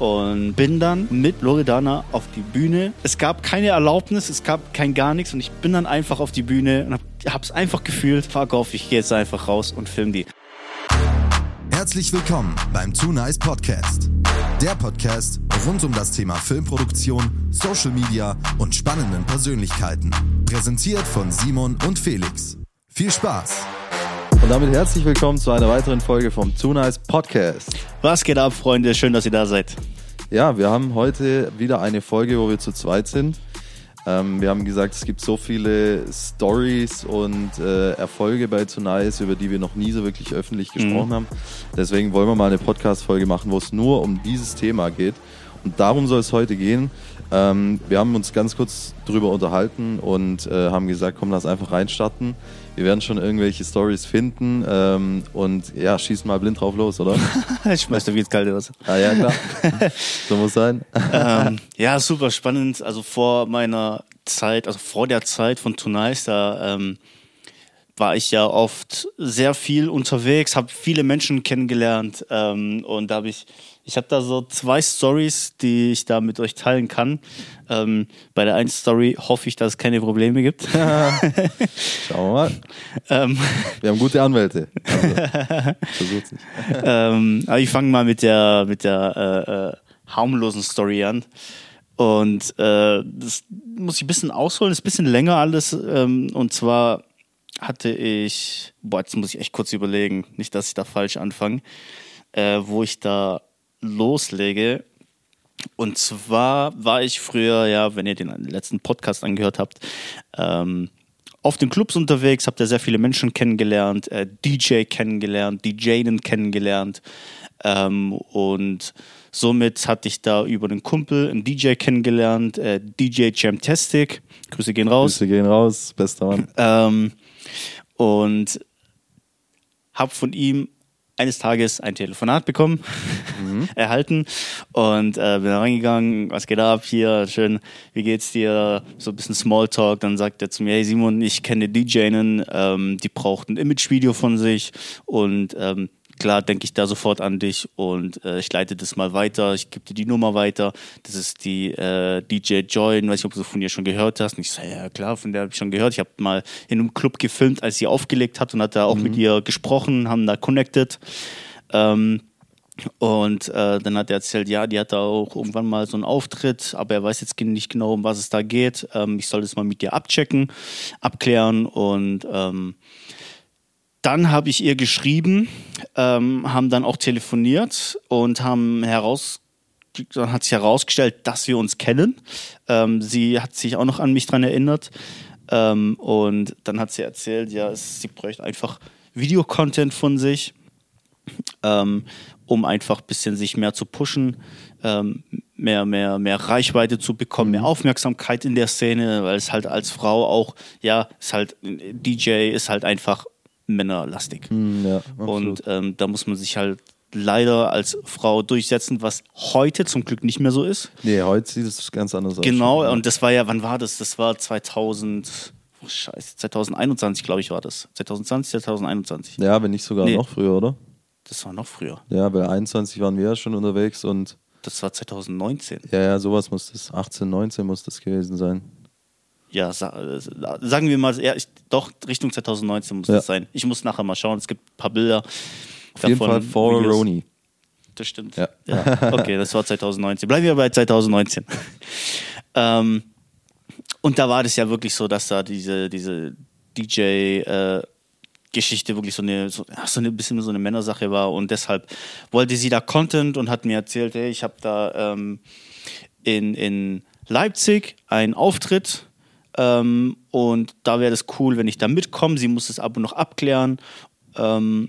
und bin dann mit Loredana auf die Bühne. Es gab keine Erlaubnis, es gab kein gar nichts und ich bin dann einfach auf die Bühne und hab, hab's einfach gefühlt. Fuck off, ich gehe jetzt einfach raus und film die. Herzlich willkommen beim Too Nice Podcast. Der Podcast rund um das Thema Filmproduktion, Social Media und spannenden Persönlichkeiten. Präsentiert von Simon und Felix. Viel Spaß! Und damit herzlich willkommen zu einer weiteren Folge vom Too Nice Podcast. Was geht ab, Freunde? Schön, dass ihr da seid. Ja, wir haben heute wieder eine Folge, wo wir zu zweit sind. Ähm, wir haben gesagt, es gibt so viele Stories und äh, Erfolge bei Too Nice, über die wir noch nie so wirklich öffentlich gesprochen mhm. haben. Deswegen wollen wir mal eine Podcast-Folge machen, wo es nur um dieses Thema geht. Und darum soll es heute gehen. Ähm, wir haben uns ganz kurz drüber unterhalten und äh, haben gesagt, komm, lass einfach reinstarten. Wir werden schon irgendwelche Stories finden ähm, und ja, schieß mal blind drauf los, oder? ich schmeiß dir wie ins kalte Wasser. Ah ja, klar. so muss sein. ähm, ja, super spannend. Also vor meiner Zeit, also vor der Zeit von Tonice, da ähm, war ich ja oft sehr viel unterwegs, habe viele Menschen kennengelernt ähm, und da habe ich ich habe da so zwei Stories, die ich da mit euch teilen kann. Ähm, bei der einen Story hoffe ich, dass es keine Probleme gibt. Schauen wir mal. Ähm, wir haben gute Anwälte. Also, versucht's nicht. ähm, aber ich fange mal mit der, mit der äh, äh, harmlosen Story an. Und äh, das muss ich ein bisschen ausholen, ist ein bisschen länger alles. Ähm, und zwar hatte ich, boah, jetzt muss ich echt kurz überlegen, nicht, dass ich da falsch anfange, äh, wo ich da loslege. Und zwar war ich früher, ja, wenn ihr den letzten Podcast angehört habt, ähm, auf den Clubs unterwegs, habt ihr sehr viele Menschen kennengelernt, äh, DJ kennengelernt, DJen kennengelernt. Ähm, und somit hatte ich da über einen Kumpel einen DJ kennengelernt, äh, DJ Jamtastic. Grüße gehen raus. Grüße gehen raus, bester Mann. Ähm, und habe von ihm eines Tages ein Telefonat bekommen, mhm. erhalten und äh, bin da reingegangen, was geht ab hier, schön, wie geht's dir, so ein bisschen Smalltalk, dann sagt er zu mir, hey Simon, ich kenne DJinnen, ähm, die braucht ein Imagevideo von sich und ähm, klar denke ich da sofort an dich und äh, ich leite das mal weiter, ich gebe dir die Nummer weiter. Das ist die äh, DJ Joy, weiß nicht, ob du von ihr schon gehört hast. Und ich sage, ja klar, von der habe ich schon gehört. Ich habe mal in einem Club gefilmt, als sie aufgelegt hat und hat da auch mhm. mit ihr gesprochen, haben da connected. Ähm, und äh, dann hat er erzählt, ja, die hat da auch irgendwann mal so einen Auftritt, aber er weiß jetzt nicht genau, um was es da geht. Ähm, ich soll das mal mit dir abchecken, abklären und ähm, dann habe ich ihr geschrieben, ähm, haben dann auch telefoniert und haben heraus, dann hat sich herausgestellt, dass wir uns kennen. Ähm, sie hat sich auch noch an mich dran erinnert. Ähm, und dann hat sie erzählt, ja, sie bräuchte einfach Videocontent von sich, ähm, um einfach ein bisschen sich mehr zu pushen, ähm, mehr, mehr, mehr Reichweite zu bekommen, mehr mhm. Aufmerksamkeit in der Szene, weil es halt als Frau auch, ja, ist halt, DJ ist halt einfach männerlastig. Hm, ja, und ähm, da muss man sich halt leider als Frau durchsetzen, was heute zum Glück nicht mehr so ist. Nee, heute sieht es ganz anders aus. Genau, und das war ja, wann war das? Das war 2000, oh Scheiße, 2021, glaube ich, war das. 2020, 2021. Ja, wenn nicht sogar nee. noch früher, oder? Das war noch früher. Ja, bei 21 waren wir ja schon unterwegs und. Das war 2019. Ja, ja, sowas muss das. 18, 19 muss das gewesen sein ja, sagen wir mal, ja, ich, doch Richtung 2019 muss ja. das sein. Ich muss nachher mal schauen. Es gibt ein paar Bilder. Auf davon, jeden Fall vor Roni. Das stimmt. Ja. ja. Okay, das war 2019. Bleiben wir bei 2019. ähm, und da war das ja wirklich so, dass da diese, diese DJ- äh, Geschichte wirklich so eine, so, ja, so ein bisschen so eine Männersache war und deshalb wollte sie da Content und hat mir erzählt, hey, ich habe da ähm, in, in Leipzig einen Auftritt ähm, und da wäre das cool, wenn ich da mitkomme. Sie muss das Abo noch abklären. Ähm,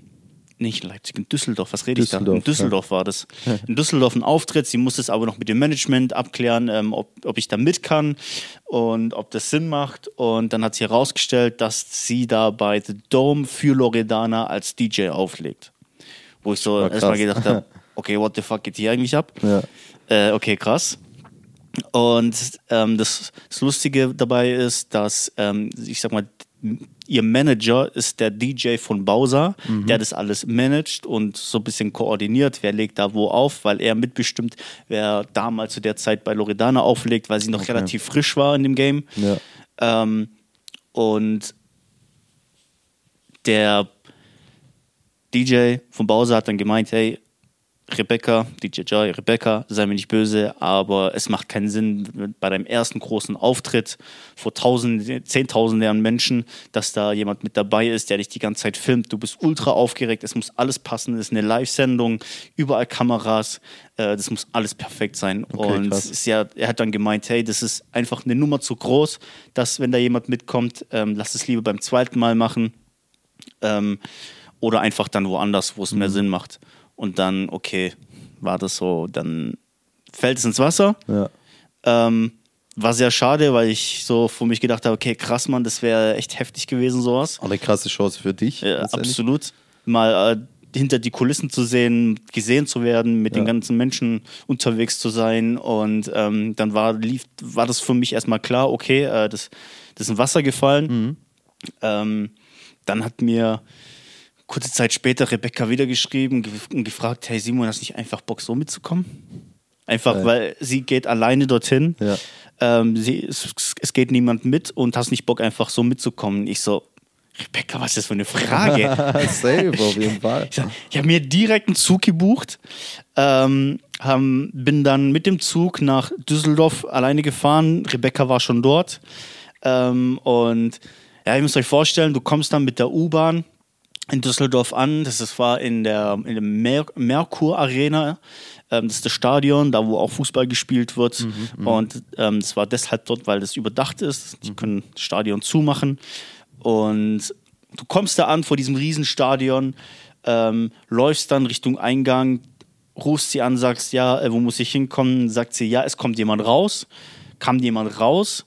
nicht in Leipzig, in Düsseldorf, was rede ich da? In Düsseldorf ja. war das. In Düsseldorf ein Auftritt, sie muss das aber noch mit dem Management abklären, ähm, ob, ob ich da mit kann und ob das Sinn macht. Und dann hat sie herausgestellt, dass sie da bei The Dome für Loredana als DJ auflegt. Wo ich so erstmal gedacht habe, okay, what the fuck geht hier eigentlich ab? Ja. Äh, okay, krass. Und ähm, das, das, Lustige dabei ist, dass ähm, ich sag mal, ihr Manager ist der DJ von Bowser, der das alles managt und so ein bisschen koordiniert, wer legt da wo auf, weil er mitbestimmt, wer damals zu der Zeit bei Loredana auflegt, weil sie noch Okay. relativ frisch war in dem Game. Ja. Ähm, und der DJ von Bowser hat dann gemeint, hey, Rebecca, DJ Joy, Rebecca, sei mir nicht böse, aber es macht keinen Sinn bei deinem ersten großen Auftritt vor Tausenden, Zehntausenden Menschen, dass da jemand mit dabei ist, der dich die ganze Zeit filmt. Du bist ultra aufgeregt, es muss alles passen, es ist eine Live-Sendung, überall Kameras, äh, das muss alles perfekt sein. Okay, Und ja, er hat dann gemeint, hey, das ist einfach eine Nummer zu groß, dass wenn da jemand mitkommt, ähm, lass es lieber beim zweiten Mal machen ähm, oder einfach dann woanders, wo es Mhm. mehr Sinn macht. Und dann, okay, war das so, dann fällt es ins Wasser. Ja. Ähm, war sehr schade, weil ich so für mich gedacht habe, okay, krass, Mann, das wäre echt heftig gewesen, sowas. Auch eine krasse Chance für dich. Ja, letztendlich. absolut. Mal äh, hinter die Kulissen zu sehen, gesehen zu werden, mit den Ja. ganzen Menschen unterwegs zu sein. Und ähm, dann war, lief, war das für mich erstmal klar, okay, äh, das, das ist in Wasser gefallen. Mhm. Ähm, dann hat mir kurze Zeit später Rebecca wieder geschrieben ge- und gefragt, hey Simon, hast du nicht einfach Bock, so mitzukommen? Einfach, Geil. weil sie geht alleine dorthin. Ja. Ähm, sie, es, es geht niemand mit und hast nicht Bock, einfach so mitzukommen. Ich so, Rebecca, was ist das für eine Frage? Safe, auf jeden Fall. Ich, ich habe mir direkt einen Zug gebucht, ähm, haben, bin dann mit dem Zug nach Düsseldorf alleine gefahren. Rebecca war schon dort. Ähm, und ja, ihr müsst euch vorstellen, du kommst dann mit der U-Bahn in Düsseldorf an. Das war in der, in der Mer Merkur Arena. Ähm, das ist das Stadion, da wo auch Fußball gespielt wird. und ähm, es war deshalb dort, weil das überdacht ist. Die können das Stadion zumachen. Und du kommst da an vor diesem Riesenstadion, ähm, läufst dann Richtung Eingang, rufst sie an, sagst, ja, äh, wo muss ich hinkommen? Sagt sie, ja, es kommt jemand raus. Kam jemand raus,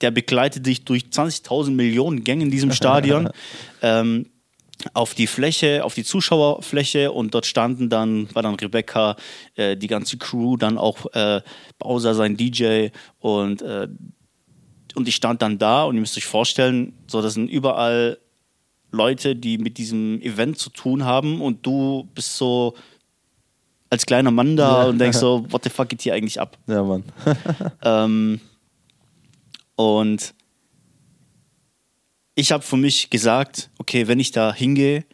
der begleitet dich durch 20.000 Millionen Gänge in diesem Stadion. ähm, auf die Fläche, auf die Zuschauerfläche und dort standen dann, war dann Rebecca, äh, die ganze Crew, dann auch äh, Bowser, sein DJ und, äh, und ich stand dann da und ihr müsst euch vorstellen, so das sind überall Leute, die mit diesem Event zu tun haben und du bist so als kleiner Mann da Ja. und denkst so, what the fuck geht hier eigentlich ab? Ja, Mann. Ähm, und ich habe für mich gesagt, okay, wenn ich da hingehe,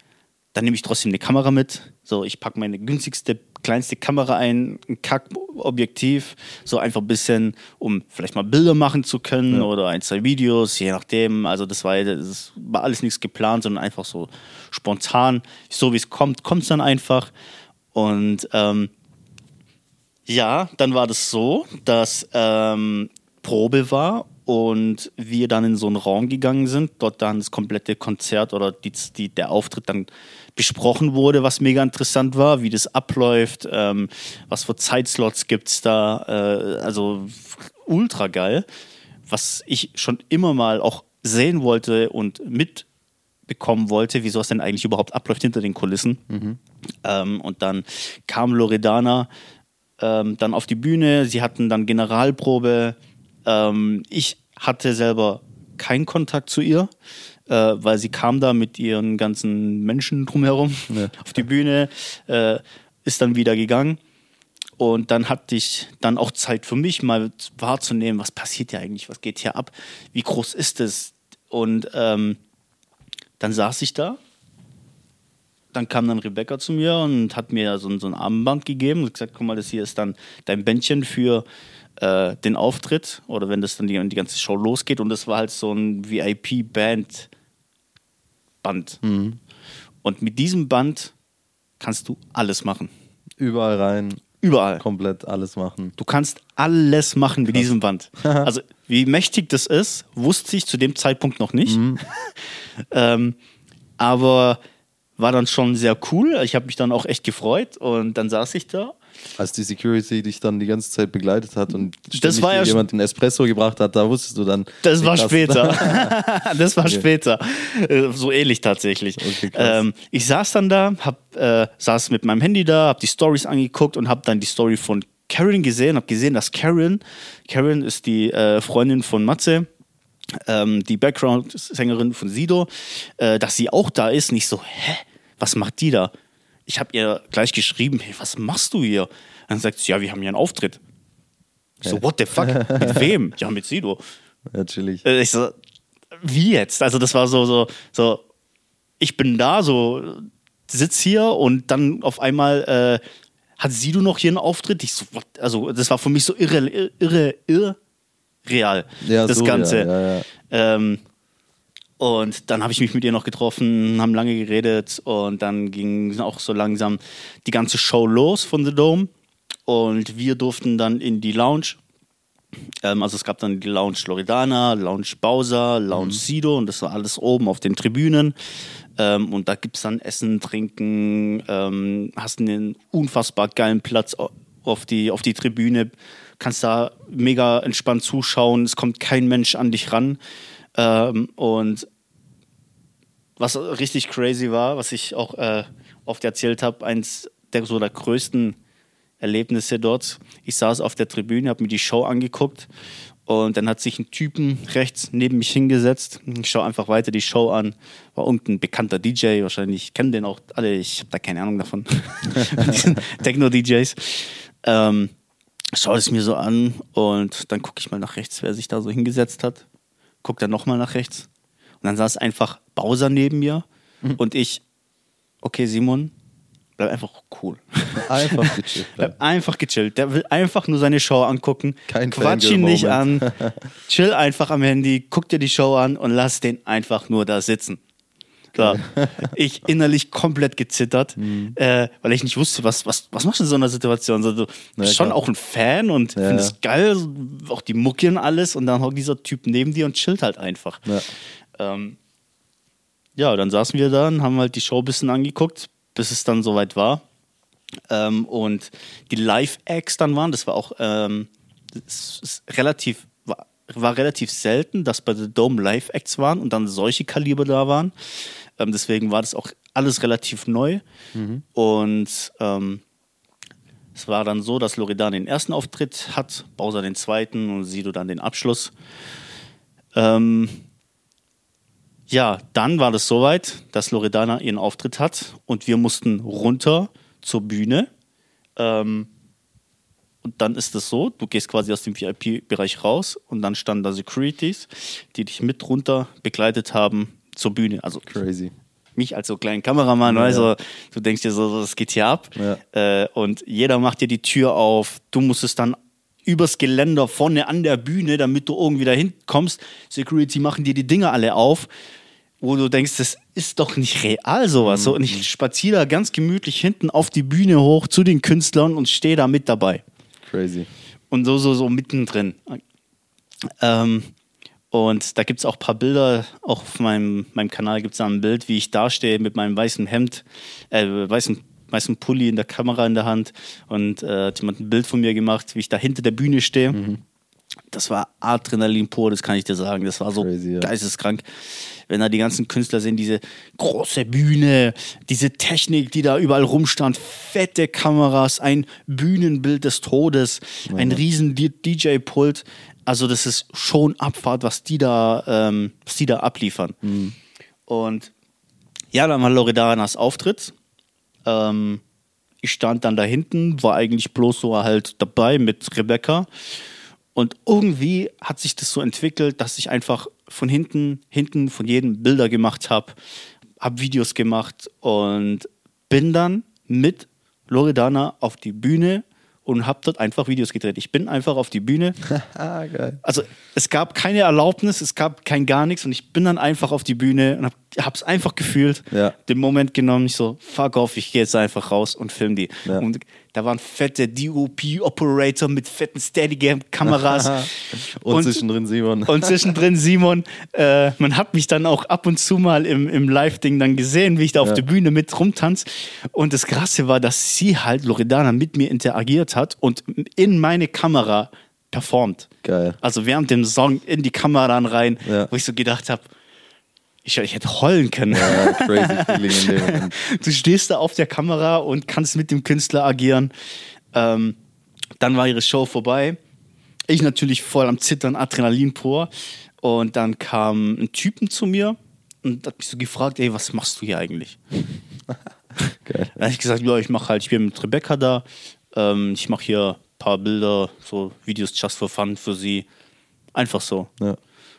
dann nehme ich trotzdem eine Kamera mit. So, ich packe meine günstigste, kleinste Kamera ein, ein Kackobjektiv, so einfach ein bisschen, um vielleicht mal Bilder machen zu können Ja. oder ein, zwei Videos, je nachdem. Also das war, das war alles nichts geplant, sondern einfach so spontan, so wie es kommt, kommt es dann einfach. Und ähm, ja, dann war das so, dass ähm, Probe war und wir dann in so einen Raum gegangen sind, dort dann das komplette Konzert oder die, die, der Auftritt dann besprochen wurde, was mega interessant war, wie das abläuft, ähm, was für Zeitslots gibt es da, äh, also ultra geil, was ich schon immer mal auch sehen wollte und mitbekommen wollte, wie sowas denn eigentlich überhaupt abläuft hinter den Kulissen. Ähm, und dann kam Loredana ähm, dann auf die Bühne. Sie hatten dann Generalprobe. Ähm, ich hatte selber keinen Kontakt zu ihr, äh, weil sie kam da mit ihren ganzen Menschen drumherum auf die Bühne, äh, ist dann wieder gegangen. Und dann hatte ich dann auch Zeit für mich mal wahrzunehmen, was passiert hier eigentlich, was geht hier ab, wie groß ist es. Und ähm, dann saß ich da dann kam dann Rebecca zu mir und hat mir so so ein Armband gegeben und gesagt, guck mal, das hier ist dann dein Bändchen für äh, den Auftritt oder wenn das dann die, die ganze Show losgeht und das war halt so ein VIP-Band-Band. Und mit diesem Band kannst du alles machen. Überall rein, Überall. komplett alles machen. Du kannst alles machen mit diesem Band. Also, wie mächtig das ist, wusste ich zu dem Zeitpunkt noch nicht. ähm, aber war dann schon sehr cool. Ich habe mich dann auch echt gefreut und dann saß ich da. Als die Security dich dann die ganze Zeit begleitet hat und Das war ja jemand einen Espresso gebracht hat, da wusstest du dann. Das war krass- später. das war später. Äh, So ähnlich tatsächlich. Okay, ähm, ich saß dann da, hab, äh, saß mit meinem Handy da, hab die Stories angeguckt und hab dann die Story von Karen gesehen, hab gesehen, dass Karen, Karen ist die äh, Freundin von Matze, ähm, die Background-Sängerin von Sido, äh, dass sie auch da ist. Nicht so, hä, was macht die da? Ich habe ihr gleich geschrieben, hey, was machst du hier? Dann sagt sie, ja, wir haben hier einen Auftritt. Ich so, what the fuck? mit wem? Ja, mit Sido. Ja, chillig. Äh, Ich so, wie jetzt? Also das war so, so, so, ich bin da, so, sitz hier und dann auf einmal äh, hat Sido noch hier einen Auftritt. Ich so, what? also das war für mich so irre, irre, irre, real, Ja, das so, Ganze. Ja, ja, ja. Ähm, und dann habe ich mich mit ihr noch getroffen, haben lange geredet und dann ging auch so langsam die ganze Show los von The Dome. Und wir durften dann in die Lounge. Ähm, also es gab dann die Lounge Loredana, Lounge Bowser, Lounge Sido und das war alles oben auf den Tribünen. Ähm, und da gibt es dann Essen, Trinken, ähm, hast einen unfassbar geilen Platz au- auf die, auf die Tribüne, kannst da mega entspannt zuschauen, es kommt kein Mensch an dich ran. Ähm, und was richtig crazy war, was ich auch äh, oft erzählt habe, eins der so der größten Erlebnisse dort. Ich saß auf der Tribüne, habe mir die Show angeguckt und dann hat sich ein Typen rechts neben mich hingesetzt. Ich schaue einfach weiter die Show an. War irgendein bekannter DJ, wahrscheinlich kennen den auch alle. Ich habe da keine Ahnung davon. Techno-DJs. Ähm, schaue es mir so an und dann gucke ich mal nach rechts, wer sich da so hingesetzt hat. Guck dann nochmal nach rechts. Und dann saß einfach Bowser neben mir und ich, okay, Simon, bleib einfach cool. Einfach gechillt. Bleib einfach gechillt. Der will einfach nur seine Show angucken. Kein Quatsch ihn nicht an. Chill einfach am Handy, guck dir die Show an und lass den einfach nur da sitzen. So. Ich innerlich komplett gezittert, Mhm. äh, weil ich nicht wusste, was, was, was machst du in so einer Situation? So, du bist schon klar. auch ein Fan und Ja, findest ja. geil, auch die Mucke und alles und dann hockt dieser Typ neben dir und chillt halt einfach. Ja. Ähm, ja, dann saßen wir da und haben halt die Show ein bisschen angeguckt, bis es dann soweit war. Ähm, und die Live-Acts dann waren, das war auch ähm, das ist relativ, war, war relativ selten, dass bei The Dome Live-Acts waren und dann solche Kaliber da waren. Ähm, deswegen war das auch alles relativ neu. Und ähm, es war dann so, dass Loredan den ersten Auftritt hat, Bowser den zweiten und Sido dann den Abschluss. Ähm, ja, dann war das soweit, dass Loredana ihren Auftritt hat und wir mussten runter zur Bühne. Ähm, und dann ist es so, du gehst quasi aus dem VIP-Bereich raus und dann standen da Securities, die dich mit runter begleitet haben zur Bühne. Also Crazy. mich als so kleinen Kameramann, Ja, also du denkst dir so, das geht hier ab. Ja. Äh, und jeder macht dir die Tür auf. Du musstest dann übers Geländer vorne an der Bühne, damit du irgendwie dahin kommst. Security machen dir die Dinger alle auf, wo du denkst, das ist doch nicht real sowas. So, und ich spaziere da ganz gemütlich hinten auf die Bühne hoch zu den Künstlern und stehe da mit dabei Crazy. und so, so, so mittendrin. Ähm, und da gibt es auch ein paar Bilder, auch auf meinem, meinem Kanal gibt es da ein Bild, wie ich dastehe mit meinem weißen Hemd, äh, weißen, weißen Pulli in der Kamera in der Hand und äh, hat jemand ein Bild von mir gemacht, wie ich da hinter der Bühne stehe. Das war Adrenalin pur, das kann ich dir sagen. Das war so Crazy, ja. Wenn da die ganzen Künstler sehen, diese große Bühne, diese Technik, die da überall rumstand, fette Kameras, ein Bühnenbild des Todes, ein riesen DJ-Pult. Also das ist schon Abfahrt, was die da, ähm, was die da abliefern. Und ja, dann war Loredanas Auftritt. Ähm, ich stand dann da hinten, war eigentlich bloß so halt dabei mit Rebecca. Und irgendwie hat sich das so entwickelt, dass ich einfach von hinten, hinten von jedem Bilder gemacht habe, habe Videos gemacht und bin dann mit Loredana auf die Bühne und habe dort einfach Videos gedreht. Ich bin einfach auf die Bühne. Ah. Also es gab keine Erlaubnis, es gab kein gar nichts und ich bin dann einfach auf die Bühne und habe es einfach gefühlt, Ja. den Moment genommen, ich so, fuck off, ich gehe jetzt einfach raus und film die. Ja. Und da waren fette DOP-Operator mit fetten Steadicam-Kameras. Und, zwischendrin Simon. Und zwischendrin Simon. Äh, man hat mich dann auch ab und zu mal im, im Live-Ding dann gesehen, wie ich da auf Ja. der Bühne mit rumtanz. Und das Krasse war, dass sie halt, Loredana, mit mir interagiert hat und in meine Kamera performt. Geil. Also während dem Song in die Kamera dann rein, Ja. wo ich so gedacht habe, ich, ich hätte heulen können. Ja, crazy Feeling in dem Moment. Du stehst da auf der Kamera und kannst mit dem Künstler agieren. Ähm, dann war ihre Show vorbei. Ich natürlich voll am Zittern, Adrenalin pur. Und dann kam ein Typen zu mir und hat mich so gefragt, ey, was machst du hier eigentlich? Geil. Dann habe ich gesagt, ja, ich mache halt, ich bin mit Rebecca da, ähm, ich mache hier ein paar Bilder, so Videos just for fun für sie. Einfach so. Ja.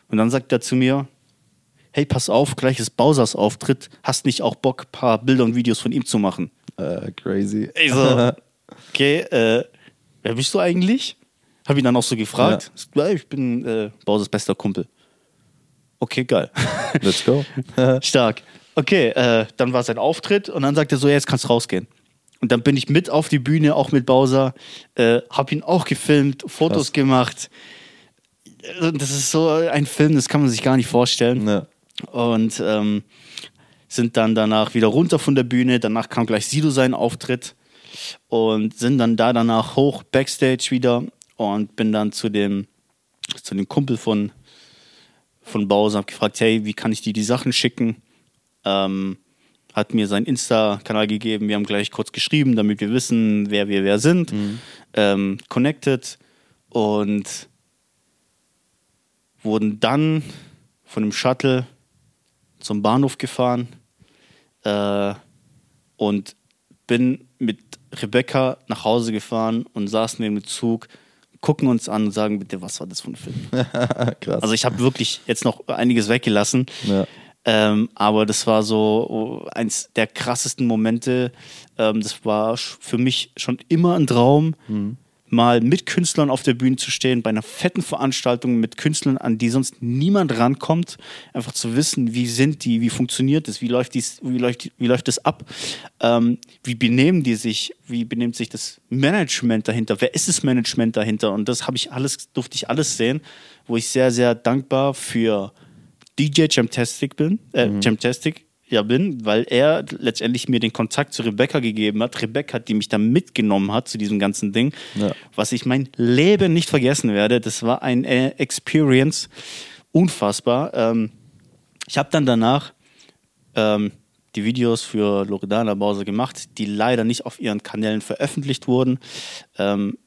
Und dann sagt er zu mir, hey, pass auf, gleich ist Bowsers Auftritt, hast nicht auch Bock, ein paar Bilder und Videos von ihm zu machen? Äh, crazy. Ich so, okay, äh, wer bist du eigentlich? Hab ihn dann auch so gefragt. Ja. Ich bin äh, Bowsers bester Kumpel. Okay, geil. Let's go. Stark. Okay, äh, dann war sein Auftritt und dann sagt er so, ja, jetzt kannst du rausgehen. Und dann bin ich mit auf die Bühne, auch mit Bowser, äh, hab ihn auch gefilmt, Fotos Krass. gemacht. Also, Das ist so ein Film, das kann man sich gar nicht vorstellen. Ja. Und ähm, sind dann danach wieder runter von der Bühne. Danach kam gleich Sido seinen Auftritt und sind dann da danach hoch Backstage wieder und bin dann zu dem, zu dem Kumpel von, von Bowser, hab gefragt, hey, wie kann ich dir die Sachen schicken? Ähm, hat mir seinen Insta-Kanal gegeben. Wir haben gleich kurz geschrieben, damit wir wissen, wer wir wer sind. Ähm, connected und wurden dann von dem Shuttle zum Bahnhof gefahren äh, und bin mit Rebecca nach Hause gefahren und saßen dem Zug, gucken uns an und sagen bitte, was war das für ein Film? Krass. Also ich habe wirklich jetzt noch einiges weggelassen. Ja. Ähm, aber das war so eins der krassesten Momente. Ähm, das war für mich schon immer ein Traum, mal mit Künstlern auf der Bühne zu stehen, bei einer fetten Veranstaltung mit Künstlern, an die sonst niemand rankommt. Einfach zu wissen, wie sind die, wie funktioniert das, wie läuft dies, wie läuft, wie läuft das ab, ähm, wie benehmen die sich, wie benimmt sich das Management dahinter, wer ist das Management dahinter? Und das habe ich alles, durfte ich alles sehen, wo ich sehr, sehr dankbar für DJ Jamtastic bin, äh, Jamtastic ja bin, weil er letztendlich mir den Kontakt zu Rebecca gegeben hat. Rebecca, die mich da mitgenommen hat zu diesem ganzen Ding, Ja. was ich mein Leben nicht vergessen werde. Das war ein äh, Experience, unfassbar. Ähm, ich habe dann danach ähm, die Videos für Loredana Bowser gemacht, die leider nicht auf ihren Kanälen veröffentlicht wurden. Ähm,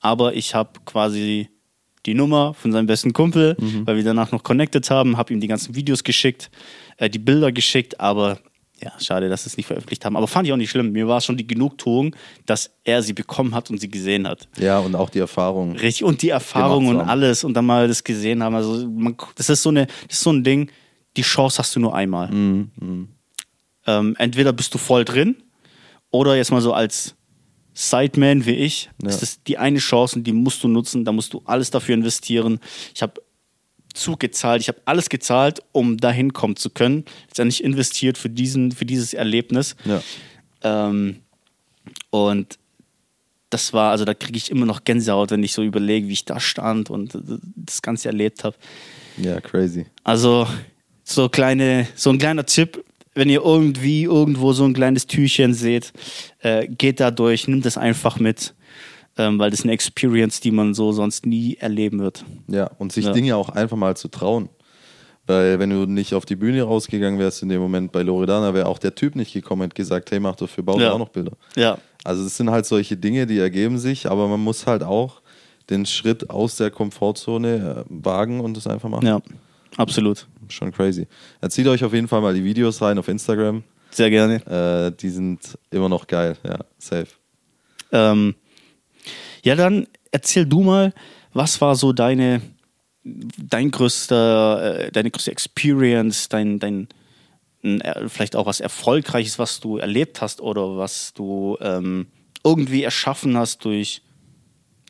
aber ich habe quasi die Nummer von seinem besten Kumpel, weil wir danach noch connected haben, habe ihm die ganzen Videos geschickt, äh, die Bilder geschickt, aber ja, schade, dass sie es nicht veröffentlicht haben. Aber fand ich auch nicht schlimm. Mir war es schon die Genugtuung, dass er sie bekommen hat und sie gesehen hat. ja, und auch die Erfahrung. Richtig, und die Erfahrung und alles und dann mal das gesehen haben. Also man, das ist so eine, das ist so ein Ding, die Chance hast du nur einmal. Mhm, Ähm, entweder bist du voll drin oder jetzt mal so als Sideman wie ich, Ja. ist das die eine Chance und die musst du nutzen, da musst du alles dafür investieren. Ich habe Zug gezahlt, ich habe alles gezahlt, um dahin kommen zu können. Letztendlich investiert für, diesen, für dieses Erlebnis. Ja. Ähm, und das war, also da kriege ich immer noch Gänsehaut, wenn ich so überlege, wie ich da stand und das Ganze erlebt habe. ja, crazy. Also so kleine, so ein kleiner Tipp, wenn ihr irgendwie irgendwo so ein kleines Türchen seht, äh, geht da durch, nimmt das einfach mit, ähm, weil das ist eine Experience, die man so sonst nie erleben wird. Ja, und sich Ja. Dinge auch einfach mal zu trauen. Weil wenn du nicht auf die Bühne rausgegangen wärst in dem Moment bei Loredana, wäre auch der Typ nicht gekommen und gesagt, hey, mach doch für Bauer Ja. auch noch Bilder. Ja, Also es sind halt solche Dinge, die ergeben sich, aber man muss halt auch den Schritt aus der Komfortzone äh, wagen und das einfach machen. ja, absolut. Schon crazy. Erzieht euch auf jeden Fall mal die Videos rein auf Instagram. Sehr gerne. Äh, die sind immer noch geil. Ja, safe. Ähm, ja, dann erzähl du mal, was war so deine, dein größter, äh, deine größte Experience, dein, dein äh, vielleicht auch was Erfolgreiches, was du erlebt hast oder was du ähm, irgendwie erschaffen hast durch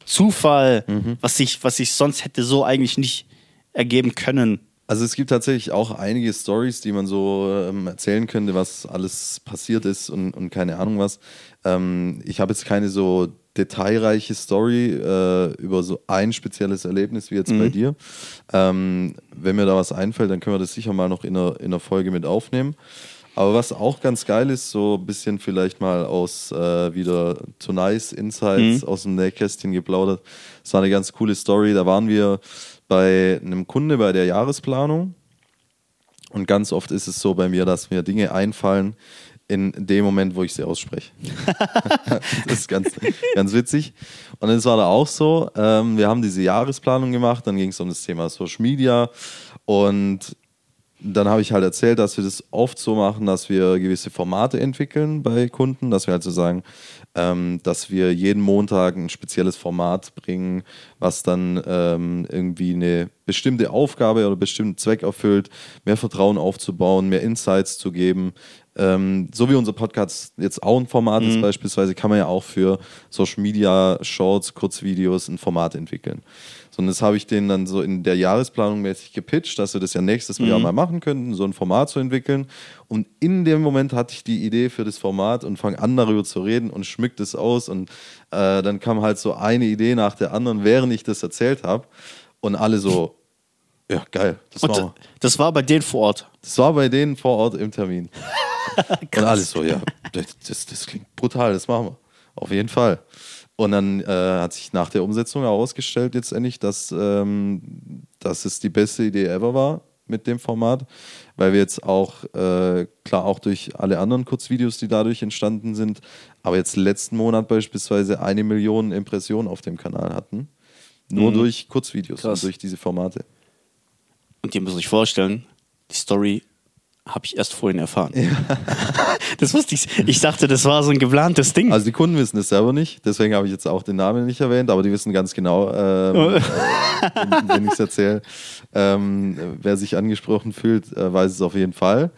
Zufall, was sich, was sich sonst hätte so eigentlich nicht ergeben können. Also es gibt tatsächlich auch einige Stories, die man so ähm, erzählen könnte, was alles passiert ist und, und keine Ahnung was. Ähm, ich habe jetzt keine so detailreiche Story äh, über so ein spezielles Erlebnis wie jetzt bei dir. Ähm, wenn mir da was einfällt, dann können wir das sicher mal noch in einer, in einer Folge mit aufnehmen. Aber was auch ganz geil ist, so ein bisschen vielleicht mal aus äh, wieder To Nice Insights aus dem Nähkästchen geplaudert. Das war eine ganz coole Story. Da waren wir bei einem Kunde bei der Jahresplanung. Und ganz oft ist es so bei mir, dass mir Dinge einfallen in dem Moment, wo ich sie ausspreche. das ist ganz, ganz witzig. Und es war da auch so, ähm, wir haben diese Jahresplanung gemacht, dann ging es um das Thema Social Media Und dann habe ich halt erzählt, dass wir das oft so machen, dass wir gewisse Formate entwickeln bei Kunden, dass wir halt so sagen, ähm, dass wir jeden Montag ein spezielles Format bringen, was dann ähm, irgendwie eine bestimmte Aufgabe oder bestimmten Zweck erfüllt, mehr Vertrauen aufzubauen, mehr Insights zu geben. Ähm, so wie unser Podcast jetzt auch ein Format ist, beispielsweise, kann man ja auch für Social Media, Shorts, Kurzvideos ein Format entwickeln. Sondern das habe ich denen dann so in der Jahresplanung mäßig gepitcht, dass wir das ja nächstes Jahr mal machen könnten, so ein Format zu entwickeln. Und in dem Moment hatte ich die Idee für das Format und fange an darüber zu reden und schmückt es aus. Und äh, dann kam halt so eine Idee nach der anderen, während ich das erzählt habe. Und alle so, ja, geil, das Und wir. das war bei denen vor Ort. Das war bei denen vor Ort im Termin. und alles so, ja, das, das, klingt brutal, das machen wir. Auf jeden Fall. Und dann äh, hat sich nach der Umsetzung herausgestellt letztendlich, dass, ähm, dass es die beste Idee ever war mit dem Format, weil wir jetzt auch, äh, klar auch durch alle anderen Kurzvideos, die dadurch entstanden sind, aber jetzt letzten Monat beispielsweise eine Million Impressionen auf dem Kanal hatten. Nur durch Kurzvideos Krass. und durch diese Formate. Und ihr müsst euch vorstellen, die Story habe ich erst vorhin erfahren. das wusste ich. Ich dachte, das war so ein geplantes Ding. Also die Kunden wissen es selber nicht, deswegen habe ich jetzt auch den Namen nicht erwähnt, aber die wissen ganz genau, ähm, äh, wenn, wenn ich es erzähle. Ähm, wer sich angesprochen fühlt, äh, weiß es auf jeden Fall.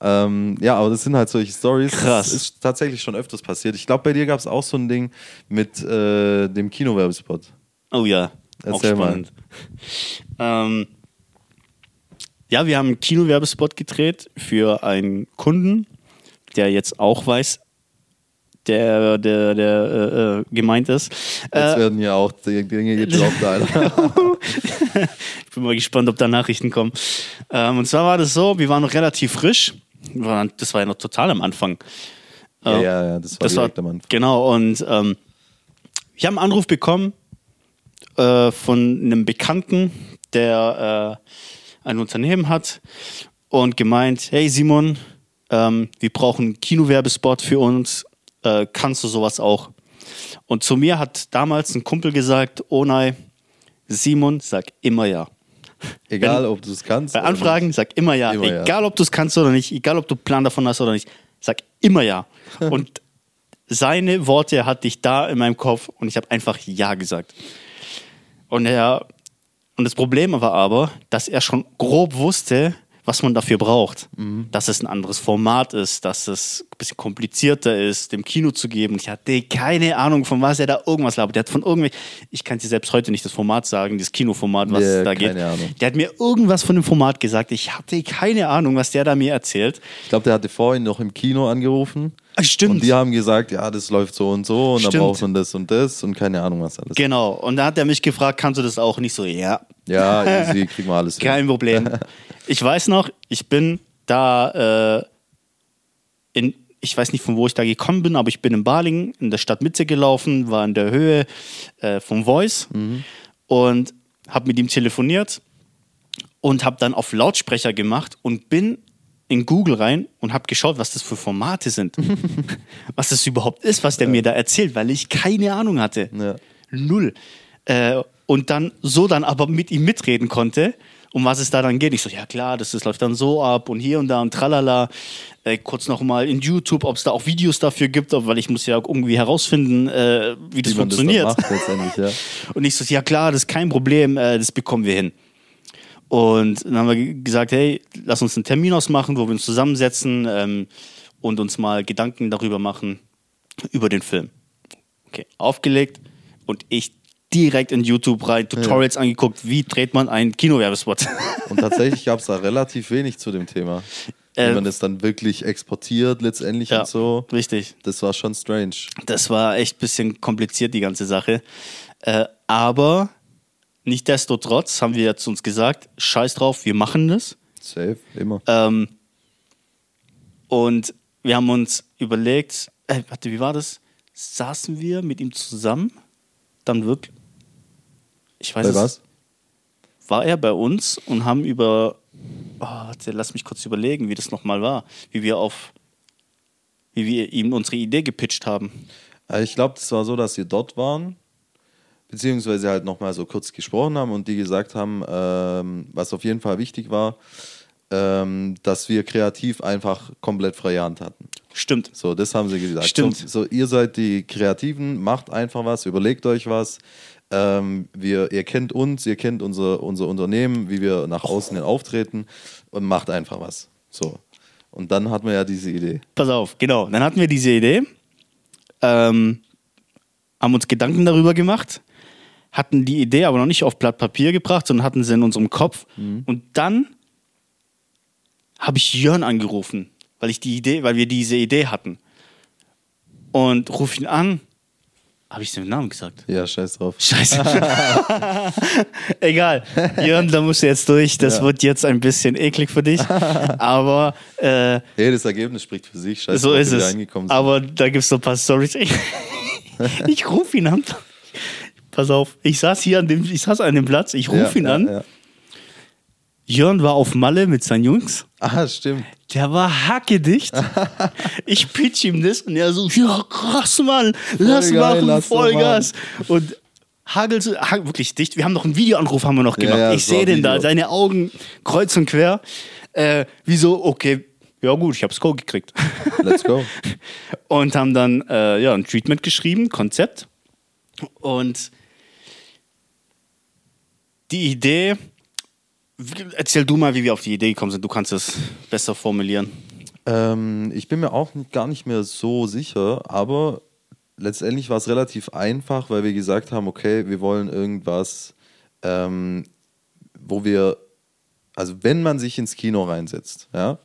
Ähm, ja, aber das sind halt solche Stories. Krass. Das ist tatsächlich schon öfters passiert. Ich glaube, bei dir gab es auch so ein Ding mit äh, dem Kinowerbespot. Oh ja, Erzähl auch spannend. Ähm, ja, wir haben einen Kinowerbespot gedreht für einen Kunden, der jetzt auch weiß, der, der, der äh, äh, gemeint ist. Jetzt Äh, werden ja auch die Dinge gedroppt, Alter. ich bin mal gespannt, ob da Nachrichten kommen. Ähm, und zwar war das so, wir waren noch relativ frisch. Das war ja noch total am Anfang. ja, Äh, ja, ja, das war das war direkt am Anfang. genau und ähm, ich habe einen Anruf bekommen äh, von einem Bekannten, der äh, ein Unternehmen hat und gemeint, hey Simon, ähm, wir brauchen einen Kinowerbespot für uns, äh, kannst du sowas auch? Und zu mir hat damals ein Kumpel gesagt, oh nein, Simon, sag immer ja. Egal, ob du es kannst. Bei Anfragen sag immer ja. Immer ja. egal, ob du es kannst oder nicht, egal, ob du Plan davon hast oder nicht, sag immer ja. Und seine Worte hatte ich da in meinem Kopf und ich habe einfach ja gesagt. Und er und das Problem war aber, dass er schon grob wusste, was man dafür braucht. Mhm. Dass es ein anderes Format ist, dass es ein bisschen komplizierter ist, dem Kino zu geben. Ich hatte keine Ahnung, von was er da irgendwas labert. Der hat von irgendwie, ich kann dir selbst heute nicht das Format sagen, das Kinoformat, was Ja, da keine geht. Ahnung. Der hat mir irgendwas von dem Format gesagt. Ich hatte keine Ahnung, was der da mir erzählt. Ich glaube, der hatte vorhin noch im Kino angerufen. Ah, stimmt. Und die haben gesagt, ja, das läuft so und so und Stimmt. dann braucht man das und das und keine Ahnung, was alles. Genau. Und da hat er mich gefragt, kannst du das auch? Nicht so, ja, Ja, easy, kriegen wir alles hin. Kein Problem. Ich weiß noch, ich bin da äh, in, ich weiß nicht von wo ich da gekommen bin, aber ich bin in Balingen in der Stadtmitte gelaufen, war in der Höhe äh, vom Voice und habe mit ihm telefoniert und habe dann auf Lautsprecher gemacht und bin in Google rein und habe geschaut, was das für Formate sind. was das überhaupt ist, was der mir da erzählt, weil ich keine Ahnung hatte. Ja. Null. Äh, und dann so dann aber mit ihm mitreden konnte, um was es da dann geht. Ich so, ja klar, das, das läuft dann so ab und hier und da und tralala. Äh, kurz noch mal in YouTube, ob es da auch Videos dafür gibt, weil ich muss ja irgendwie herausfinden, äh, wie das Wie man das funktioniert. macht ja. Und ich so, ja klar, das ist kein Problem, äh, das bekommen wir hin. Und dann haben wir ge- gesagt, hey, lass uns einen Termin ausmachen, wo wir uns zusammensetzen ähm, und uns mal Gedanken darüber machen, über den Film. Okay, aufgelegt und ich direkt in YouTube rein, Tutorials angeguckt, wie dreht man einen Kinowerbespot. Und tatsächlich gab es da relativ wenig zu dem Thema. Wie Äh, man das dann wirklich exportiert letztendlich ja, und so. richtig. Das war schon strange. Das war echt ein bisschen kompliziert, die ganze Sache. Äh, aber nichtdestotrotz haben wir jetzt uns gesagt, scheiß drauf, wir machen das. Safe, immer. Ähm, und wir haben uns überlegt, äh, warte, wie war das? Saßen wir mit ihm zusammen? Dann wirklich? Ich weiß Bei es- was? War er bei uns und haben über, oh, lass mich kurz überlegen, wie das nochmal war, wie wir auf, wie wir ihm unsere Idee gepitcht haben. Äh, Ich glaube, das war so, dass wir dort waren. beziehungsweise halt nochmal so kurz gesprochen haben und die gesagt haben, ähm, was auf jeden Fall wichtig war, ähm, dass wir kreativ einfach komplett freie Hand hatten. Stimmt. So, das haben sie gesagt. Stimmt. So, so, ihr seid die Kreativen, macht einfach was, überlegt euch was. Ähm, wir, ihr kennt uns, ihr kennt unser, unser Unternehmen, wie wir nach außen hin auftreten und macht einfach was. So. Und dann hatten wir ja diese Idee. Pass auf, genau. Dann hatten wir diese Idee, ähm, haben uns Gedanken darüber gemacht, hatten die Idee aber noch nicht auf Blatt Papier gebracht, sondern hatten sie in unserem Kopf. Und dann habe ich Jörn angerufen, weil ich die Idee, weil wir diese Idee hatten. Und rufe ihn an. Habe ich seinen Namen gesagt? Ja, scheiß drauf. Scheiße. Egal. Jörn, da musst du jetzt durch. Das Ja. wird jetzt ein bisschen eklig für dich. Aber äh, Hey, das Ergebnis spricht für sich. Scheiß so drauf, ist es. Aber da gibt es so ein paar Storys. Ich, ich rufe ihn an. Pass auf, ich saß hier an dem, ich saß an dem Platz, ich rufe ja, ihn ja, an. Ja. Jörn war auf Malle mit seinen Jungs. Ah, stimmt. Der war hackedicht. ich pitch ihm das und er so, ja krass, Mann, lass geil, machen, lass Vollgas. Und hagelt so, hagelt wirklich dicht. Wir haben noch einen Videoanruf haben wir noch Ja, gemacht. ja, ich so sehe den Video. da, seine Augen kreuz und quer. Äh, wieso, okay, ja gut, ich hab's Go gekriegt. Let's go. und haben dann äh, ja, ein Treatment geschrieben, Konzept. Und die Idee, erzähl du mal, wie wir auf die Idee gekommen sind. Du kannst es besser formulieren. Ähm, ich bin mir auch gar nicht mehr so sicher, aber letztendlich war es relativ einfach, weil wir gesagt haben, okay, wir wollen irgendwas, ähm, wo wir, also wenn man sich ins Kino reinsetzt, ja,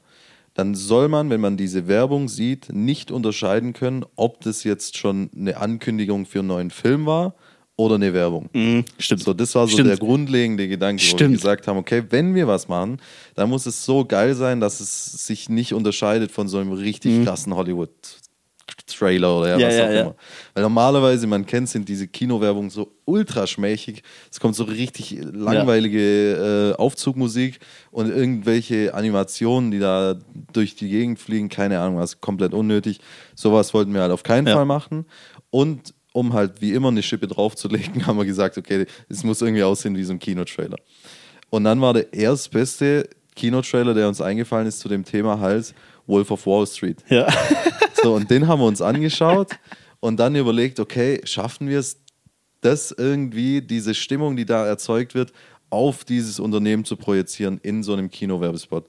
dann soll man, wenn man diese Werbung sieht, nicht unterscheiden können, ob das jetzt schon eine Ankündigung für einen neuen Film war oder eine Werbung. Mhm, stimmt. So, das war so Stimmt. der grundlegende Gedanke, wo wir Stimmt. gesagt haben, okay, wenn wir was machen, dann muss es so geil sein, dass es sich nicht unterscheidet von so einem richtig krassen Hollywood-Trailer oder ja, Mhm. Ja, was ja, auch ja. immer. Weil normalerweise, man kennt, sind diese Kinowerbungen so ultra schmächtig. Es kommt so richtig langweilige äh, Aufzugmusik und irgendwelche Animationen, die da durch die Gegend fliegen, keine Ahnung was, komplett unnötig. Sowas wollten wir halt auf keinen Ja. Fall machen. Und um halt wie immer eine Schippe draufzulegen, haben wir gesagt, okay, es muss irgendwie aussehen wie so ein Kinotrailer. Und dann war der erstbeste Kinotrailer, der uns eingefallen ist zu dem Thema halt Wolf of Wall Street. Ja. So, und den haben wir uns angeschaut und dann überlegt, okay, schaffen wir es, das irgendwie, diese Stimmung, die da erzeugt wird, auf dieses Unternehmen zu projizieren in so einem Kinowerbespot.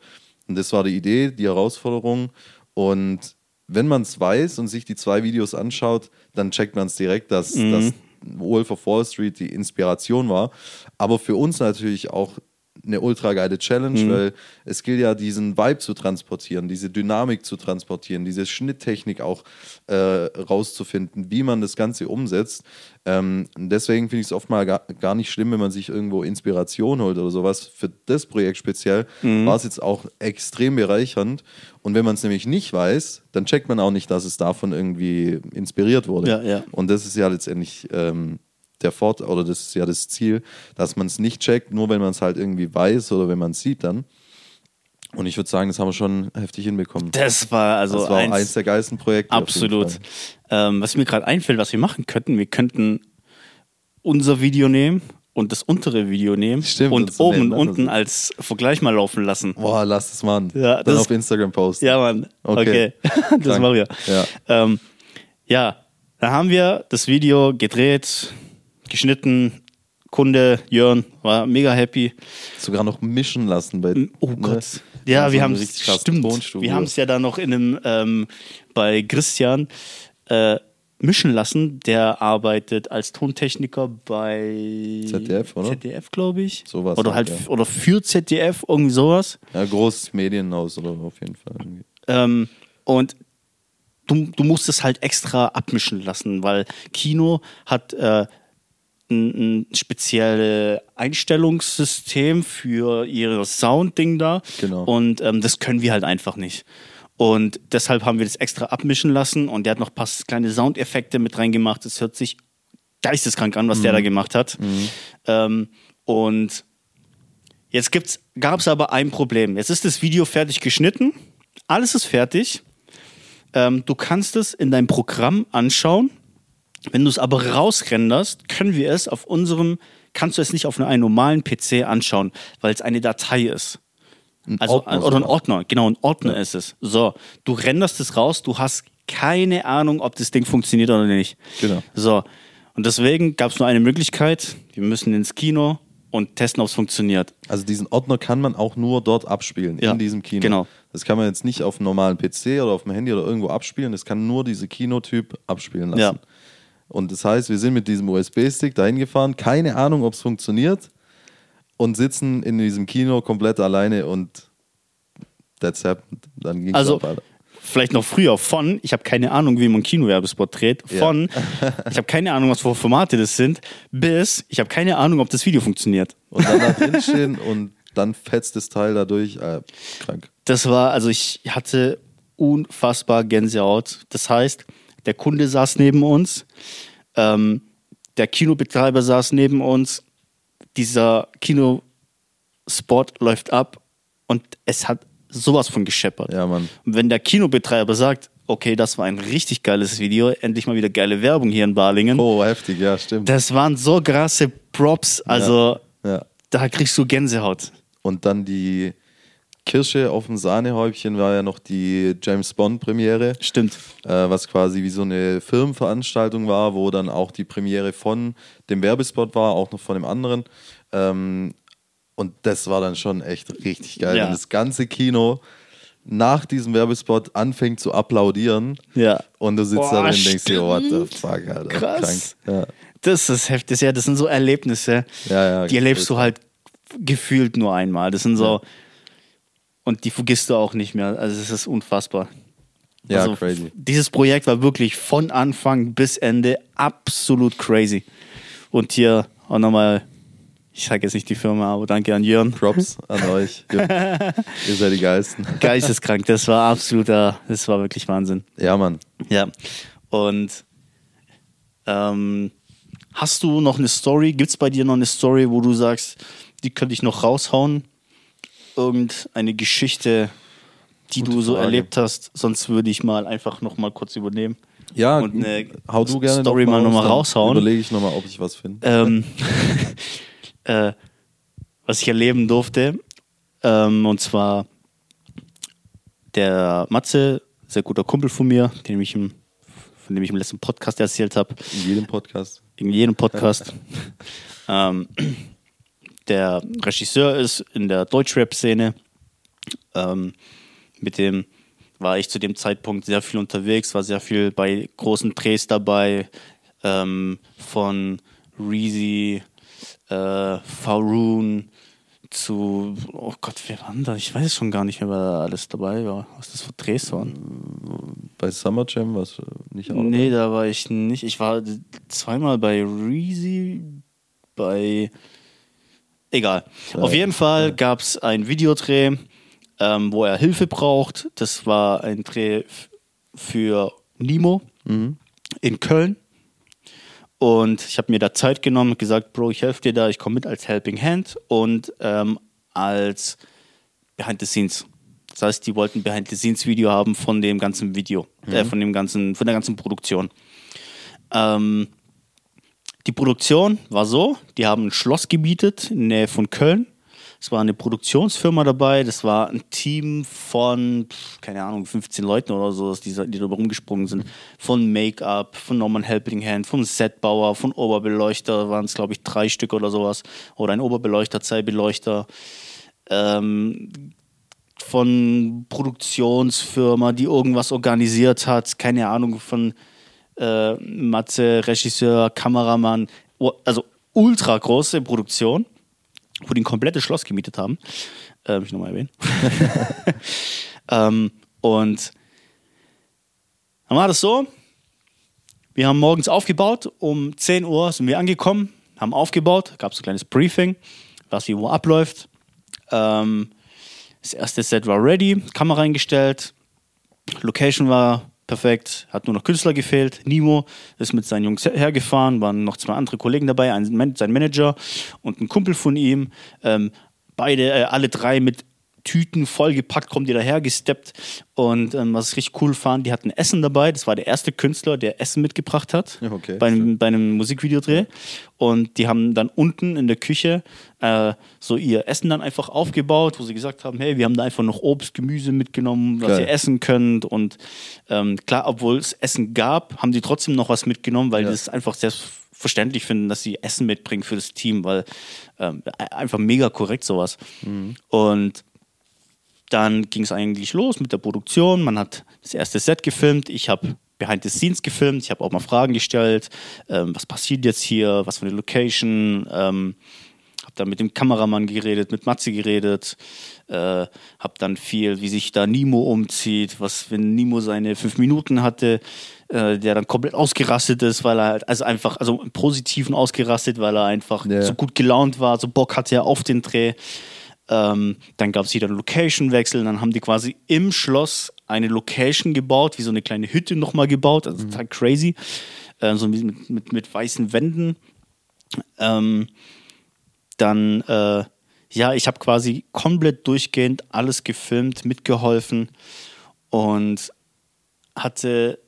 Und das war die Idee, die Herausforderung. Und wenn man es weiß und sich die zwei Videos anschaut, dann checkt man es direkt, dass, dass Wolf of Wall Street die Inspiration war. Aber für uns natürlich auch eine ultra geile Challenge, weil es gilt ja, diesen Vibe zu transportieren, diese Dynamik zu transportieren, diese Schnitttechnik auch äh, rauszufinden, wie man das Ganze umsetzt. Ähm, deswegen finde ich es oft mal gar, gar nicht schlimm, wenn man sich irgendwo Inspiration holt oder sowas. Für das Projekt speziell war es jetzt auch extrem bereichernd. Und wenn man es nämlich nicht weiß, dann checkt man auch nicht, dass es davon irgendwie inspiriert wurde. Ja, ja. Und das ist ja letztendlich ähm, der Vorteil, oder das ist ja das Ziel, dass man es nicht checkt, nur wenn man es halt irgendwie weiß oder wenn man es sieht dann. Und ich würde sagen, das haben wir schon heftig hinbekommen. Das war also das war eins, eins, der geilsten Projekte. absolut. Ähm, was mir gerade einfällt, was wir machen könnten, wir könnten unser Video nehmen und das untere Video nehmen Stimmt, und oben und unten als Vergleich mal laufen lassen. Boah, lass das machen. Ja, Dann das- auf Instagram posten. Ja, Mann. Okay. Okay. das machen wir. Ja. Ähm, ja, da haben wir das Video gedreht, geschnitten. Kunde Jörn war mega happy. Sogar noch mischen lassen bei. Oh ne? Gott. Ja, wir haben es stimmt. Wir haben es ja dann noch in einem ähm, bei Christian äh, mischen lassen. Der arbeitet als Tontechniker bei ZDF, oder? ZDF, glaube ich. Sowas Oder halt, ja. oder für ZDF irgendwie sowas. Ja, großes Medienhaus oder auf jeden Fall. Ähm, und du, du musst es halt extra abmischen lassen, weil Kino hat äh, ein, ein spezielles Einstellungssystem für ihr Sound-Ding da. Genau. Und ähm, das können wir halt einfach nicht. Und deshalb haben wir das extra abmischen lassen und der hat noch ein paar kleine Soundeffekte mit reingemacht. Das hört sich geisteskrank an, was der da gemacht hat. Ähm, und Jetzt gab es aber ein Problem. Jetzt ist das Video fertig geschnitten. Alles ist fertig. Ähm, du kannst es in deinem Programm anschauen. Wenn du es aber rausrenderst, können wir es auf unserem, kannst du es nicht auf einem normalen PC anschauen, weil es eine Datei ist. Also, Ordner oder ein. Ordner, genau, ein Ordner ist es. So, du renderst es raus, du hast keine Ahnung, ob das Ding funktioniert oder nicht. Genau. So, und deswegen gab es nur eine Möglichkeit, wir müssen ins Kino und testen, ob es funktioniert. Also diesen Ordner kann man auch nur dort abspielen, Ja, in diesem Kino. genau. Das kann man jetzt nicht auf einem normalen PC oder auf dem Handy oder irgendwo abspielen. Das kann nur diese Kinotyp abspielen lassen. Ja. Und das heißt, wir sind mit diesem USB-Stick dahin gefahren, keine Ahnung, ob es funktioniert und sitzen in diesem Kino komplett alleine und that's happened. Dann ging es Also, weiter. vielleicht noch früher von, ich habe keine Ahnung, wie man Kinowerbespot dreht, Ja. von, ich habe keine Ahnung, was für Formate das sind, bis, ich habe keine Ahnung, ob das Video funktioniert. Und dann da drin stehen und dann fetzt das Teil dadurch. Äh, krank. Das war, also ich hatte unfassbar Gänsehaut. Das heißt, der Kunde saß neben uns, ähm, der Kinobetreiber saß neben uns, dieser Kinospot läuft ab und es hat sowas von gescheppert. Ja, Mann. Und wenn der Kinobetreiber sagt, okay, das war ein richtig geiles Video, endlich mal wieder geile Werbung hier in Balingen, Oh, heftig, ja, stimmt. das waren so krasse Props, also ja. da kriegst du Gänsehaut. Und dann die Kirsche auf dem Sahnehäubchen war ja noch die James Bond Premiere, Stimmt. äh, was quasi wie so eine Firmenveranstaltung war, wo dann auch die Premiere von dem Werbespot war, auch noch von dem anderen. Ähm, und das war dann schon echt richtig geil. Ja. Wenn das ganze Kino nach diesem Werbespot anfängt zu applaudieren Ja. und du sitzt Boah, da drin und denkst dir, what the fuck, Alter. Krass. Krank. Das ist heftig, ja, das sind so Erlebnisse, Ja, ja, die erlebst du halt gefühlt nur einmal. Das sind so, Ja. Und die vergisst du auch nicht mehr. Also es ist unfassbar. Ja, also, crazy. Dieses Projekt war wirklich von Anfang bis Ende absolut crazy. Und hier auch nochmal, ich sage jetzt nicht die Firma, aber danke an Jörn. Props an euch. Ihr, ihr seid die Geilsten. Geisteskrank, das war absoluter, das war wirklich Wahnsinn. Ja, Mann. Ja. Und ähm, hast du noch eine Story? Gibt es bei dir noch eine Story, wo du sagst, die könnte ich noch raushauen? Irgendeine Geschichte, die Gute du so Frage. erlebt hast? Sonst würde ich mal einfach noch mal kurz übernehmen. Ja, Und eine hau du gerne Story noch mal noch mal dann raushauen. Überlege ich nochmal, ob ich was finde. Ähm, äh, was ich erleben durfte. Ähm, und zwar der Matze, sehr guter Kumpel von mir, den ich im, von dem ich im letzten Podcast erzählt habe, In jedem Podcast. in jedem Podcast. ähm, der Regisseur ist in der Deutschrap-Szene. Ähm, mit dem war ich zu dem Zeitpunkt sehr viel unterwegs, war sehr viel bei großen Drehs dabei, ähm, von Reezy, äh, Faroon zu, oh Gott, wer war denn da? Ich weiß schon gar nicht mehr, wer da alles dabei war, was das für Drehs waren. Bei Summer Jam was nicht auch. Nee, da war ich nicht. Ich war zweimal bei Reezy, bei. Egal. Auf jeden Fall gab es einen Videodreh, ähm, wo er Hilfe braucht. Das war ein Dreh für Nimo in Köln. Und ich habe mir da Zeit genommen und gesagt, Bro, ich helfe dir da, ich komme mit als Helping Hand und ähm, als Behind the Scenes. Das heißt, die wollten Behind the Scenes Video haben von dem ganzen Video, äh, von dem ganzen, von der ganzen Produktion. Ähm, die Produktion war so, die haben ein Schloss gemietet in der Nähe von Köln. Es war eine Produktionsfirma dabei, das war ein Team von, keine Ahnung, 15 Leuten oder so, die, die da rumgesprungen sind. Von Make-up, von Norman Helping Hand, vom Setbauer, von Oberbeleuchter waren es, glaube ich, drei Stück oder sowas. Oder ein Oberbeleuchter, zwei Beleuchter. Ähm, von Produktionsfirma, die irgendwas organisiert hat, keine Ahnung, von äh, Matze, Regisseur, Kameramann, also ultra große Produktion, wo die ein komplettes Schloss gemietet haben. Äh, ich nochmal erwähnen. ähm, und dann war das so, wir haben morgens aufgebaut, um 10 Uhr sind wir angekommen, haben aufgebaut, gab es ein kleines Briefing, was wie wo abläuft. Ähm, das erste Set war ready, Kamera eingestellt, Location war perfekt, hat nur noch Künstler gefehlt. Nimo ist mit seinen Jungs hergefahren, waren noch zwei andere Kollegen dabei, ein, sein Manager und ein Kumpel von ihm. Ähm, beide, äh, alle drei mit Tüten vollgepackt, kommen die daher gesteppt. Und ähm, was ich richtig cool fand, die hatten Essen dabei. Das war der erste Künstler, der Essen mitgebracht hat Okay, bei, einem, bei einem Musikvideodreh. Und die haben dann unten in der Küche äh, so ihr Essen dann einfach aufgebaut, wo sie gesagt haben, hey, wir haben da einfach noch Obst, Gemüse mitgenommen, was Geil. ihr essen könnt. Und ähm, klar, obwohl es Essen gab, haben die trotzdem noch was mitgenommen, weil Ja. das einfach selbstverständlich finden, dass sie Essen mitbringen für das Team, weil ähm, einfach mega korrekt sowas. Und dann ging es eigentlich los mit der Produktion. Man hat das erste Set gefilmt. Ich habe Behind the Scenes gefilmt. Ich habe auch mal Fragen gestellt. Ähm, was passiert jetzt hier? Was für eine Location? Ähm, habe dann mit dem Kameramann geredet, mit Matze geredet. Äh, habe dann viel, wie sich da Nimo umzieht. Was, wenn Nimo seine fünf Minuten hatte, äh, der dann komplett ausgerastet ist, weil er halt, also einfach, also im Positiven ausgerastet, weil er einfach Ja. so gut gelaunt war, so Bock hatte er auf den Dreh. Ähm, dann gab es wieder einen Location-Wechsel. Dann haben die quasi im Schloss eine Location gebaut, wie so eine kleine Hütte nochmal gebaut. Also total crazy. Äh, so mit, mit, mit weißen Wänden. Ähm, dann, äh, ja, ich habe quasi komplett durchgehend alles gefilmt, mitgeholfen und hatte,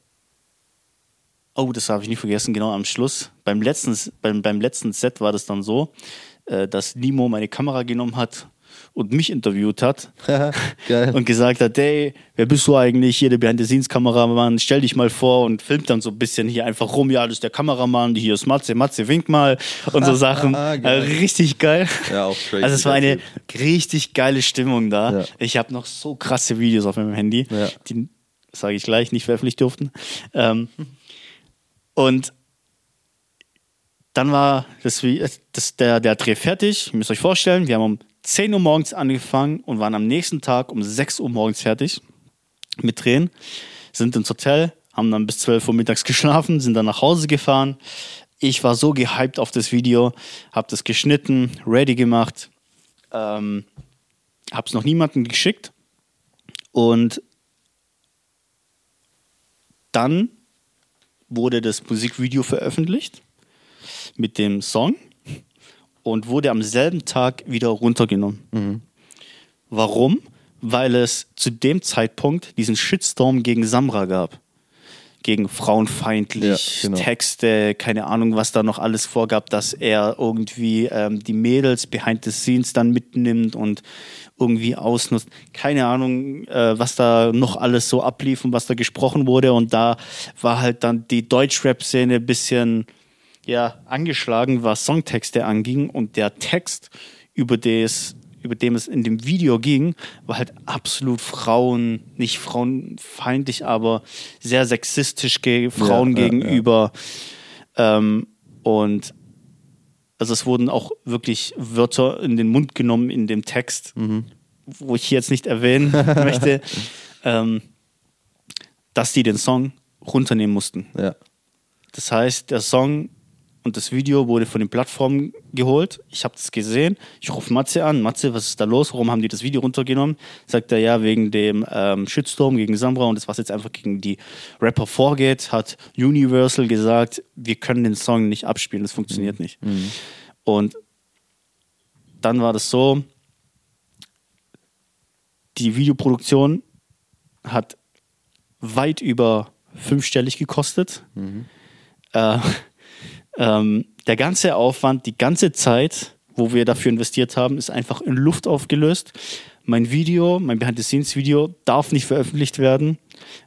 oh, das habe ich nicht vergessen, genau am Schluss. Beim letzten, beim, beim letzten Set war das dann so, äh, dass Nimo meine Kamera genommen hat und mich interviewt hat und gesagt hat, hey, wer bist du eigentlich hier, der Behind-the-Scenes-Kameramann, stell dich mal vor und filmt dann so ein bisschen hier einfach rum, ja, das ist der Kameramann, hier ist Matze, Matze, wink mal und so Sachen. Geil. Äh, richtig geil. Ja, auch crazy. Also es war eine richtig geile Stimmung da. Ja. Ich habe noch so krasse Videos auf meinem Handy, Ja. die, sage ich gleich, nicht veröffentlicht durften. Ähm, und dann war das, wie- das, der, der Dreh fertig. Ihr müsst euch vorstellen, wir haben um 10 Uhr morgens angefangen und waren am nächsten Tag um 6 Uhr morgens fertig mit Drehen. Sind ins Hotel, haben dann bis 12 Uhr mittags geschlafen, sind dann nach Hause gefahren. Ich war so gehypt auf das Video, habe das geschnitten, ready gemacht, ähm, habe es noch niemandem geschickt und dann wurde das Musikvideo veröffentlicht mit dem Song und wurde am selben Tag wieder runtergenommen. Warum? Weil es zu dem Zeitpunkt diesen Shitstorm gegen Samra gab. Gegen frauenfeindlich, Ja, genau. Texte, keine Ahnung, was da noch alles vorgab, dass er irgendwie ähm, die Mädels behind the scenes dann mitnimmt und irgendwie ausnutzt. Keine Ahnung, äh, was da noch alles so ablief und was da gesprochen wurde. Und da war halt dann die Deutschrap-Szene ein bisschen ja, angeschlagen, was Songtexte anging. Und der Text, über, des, über dem es in dem Video ging, war halt absolut Frauen, nicht frauenfeindlich, aber sehr sexistisch ge Frauen ja, ja. gegenüber. Ähm, und also es wurden auch wirklich Wörter in den Mund genommen in dem Text, wo ich hier jetzt nicht erwähnen möchte, ähm, dass die den Song runternehmen mussten. Ja. Das heißt, der Song und das Video wurde von den Plattformen geholt. Ich habe das gesehen. Ich rufe Matze an. Matze, was ist da los? Warum haben die das Video runtergenommen? Sagt er, ja, wegen dem ähm, Shitstorm gegen Samra und das, was jetzt einfach gegen die Rapper vorgeht, hat Universal gesagt, wir können den Song nicht abspielen, das funktioniert nicht. Und dann war das so, die Videoproduktion hat weit über fünfstellig gekostet. Äh, ähm, der ganze Aufwand, die ganze Zeit, wo wir dafür investiert haben, ist einfach in Luft aufgelöst. Mein Video, mein Behind-the-Scenes-Video darf nicht veröffentlicht werden,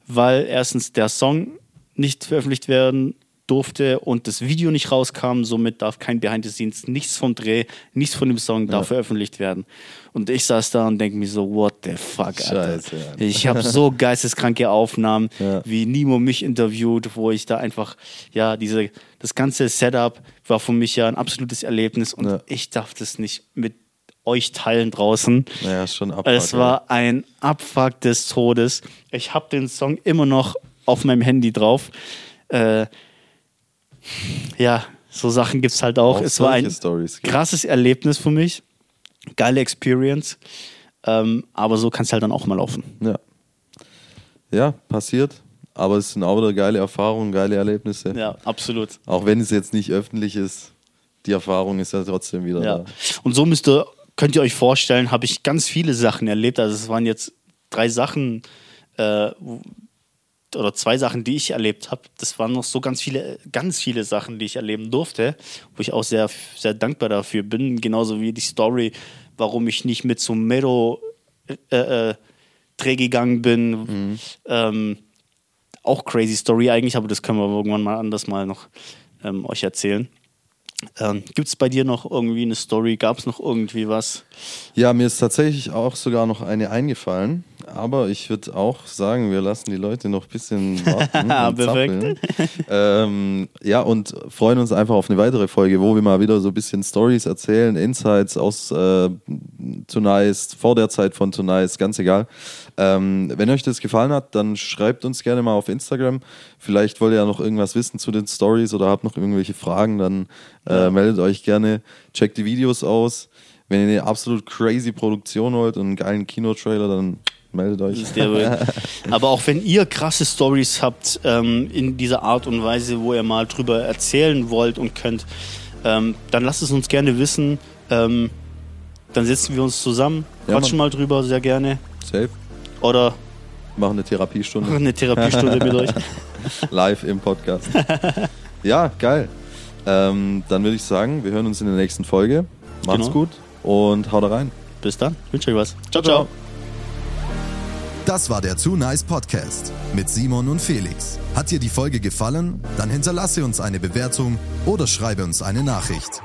weil erstens der Song nicht veröffentlicht werden durfte und das Video nicht rauskam. Somit darf kein Behind-the-Scenes, nichts vom Dreh, nichts von dem Song darf veröffentlicht werden. Und ich saß da und denke mir so, what the fuck, Alter. Scheiße, Alter. Ich habe so geisteskranke Aufnahmen, Ja. wie Nimo mich interviewt, wo ich da einfach, ja, diese, das ganze Setup war für mich ja ein absolutes Erlebnis und Ja. ich darf das nicht mit euch teilen draußen. Naja, schon Abfuck, Es war ein Abfuck des Todes. Ich habe den Song immer noch auf meinem Handy drauf. Äh, ja, so Sachen gibt es halt auch. Auch es war ein gibt's. krasses Erlebnis für mich. Geile Experience. Ähm, aber so kann es halt dann auch mal laufen. Ja. Ja, passiert. Aber es sind auch wieder geile Erfahrungen, geile Erlebnisse. Ja, absolut. Auch wenn es jetzt nicht öffentlich ist, die Erfahrung ist ja trotzdem wieder Ja. da. Und so müsst ihr könnt ihr euch vorstellen, habe ich ganz viele Sachen erlebt. Also es waren jetzt drei Sachen äh, oder zwei Sachen, die ich erlebt habe. Das waren noch so ganz viele, ganz viele Sachen, die ich erleben durfte, wo ich auch sehr, sehr dankbar dafür bin. Genauso wie die Story, warum ich nicht mit zum Mero äh, äh, Dreh gegangen bin. Mhm. Ähm, auch crazy Story eigentlich, aber das können wir irgendwann mal anders mal noch ähm, euch erzählen. Ähm, Gibt es bei dir noch irgendwie eine Story? Gab es noch irgendwie was? Ja, mir ist tatsächlich auch sogar noch eine eingefallen. Aber ich würde auch sagen, wir lassen die Leute noch ein bisschen warten. Perfekt. ähm, ja, und freuen uns einfach auf eine weitere Folge, wo wir mal wieder so ein bisschen Stories erzählen, Insights aus äh, Tonice, vor der Zeit von Tonice, ganz egal. Ähm, wenn euch das gefallen hat, dann schreibt uns gerne mal auf Instagram. Vielleicht wollt ihr ja noch irgendwas wissen zu den Stories oder habt noch irgendwelche Fragen, dann äh, meldet euch gerne. Checkt die Videos aus. Wenn ihr eine absolut crazy Produktion wollt und einen geilen Kinotrailer, dann meldet euch. Aber auch wenn ihr krasse Stories habt ähm, in dieser Art und Weise, wo ihr mal drüber erzählen wollt und könnt, ähm, dann lasst es uns gerne wissen. Ähm, dann setzen wir uns zusammen, ja, quatschen Mann. mal drüber, sehr gerne. Safe. Oder machen eine Therapiestunde. Machen eine Therapiestunde mit euch. Live im Podcast. Ja, geil. Ähm, dann würde ich sagen, wir hören uns in der nächsten Folge. Macht's genau. gut und haut rein. Bis dann. Ich wünsche euch was. Ciao, ciao. Das war der Too Nice Podcast mit Simon und Felix. Hat dir die Folge gefallen? Dann hinterlasse uns eine Bewertung oder schreibe uns eine Nachricht.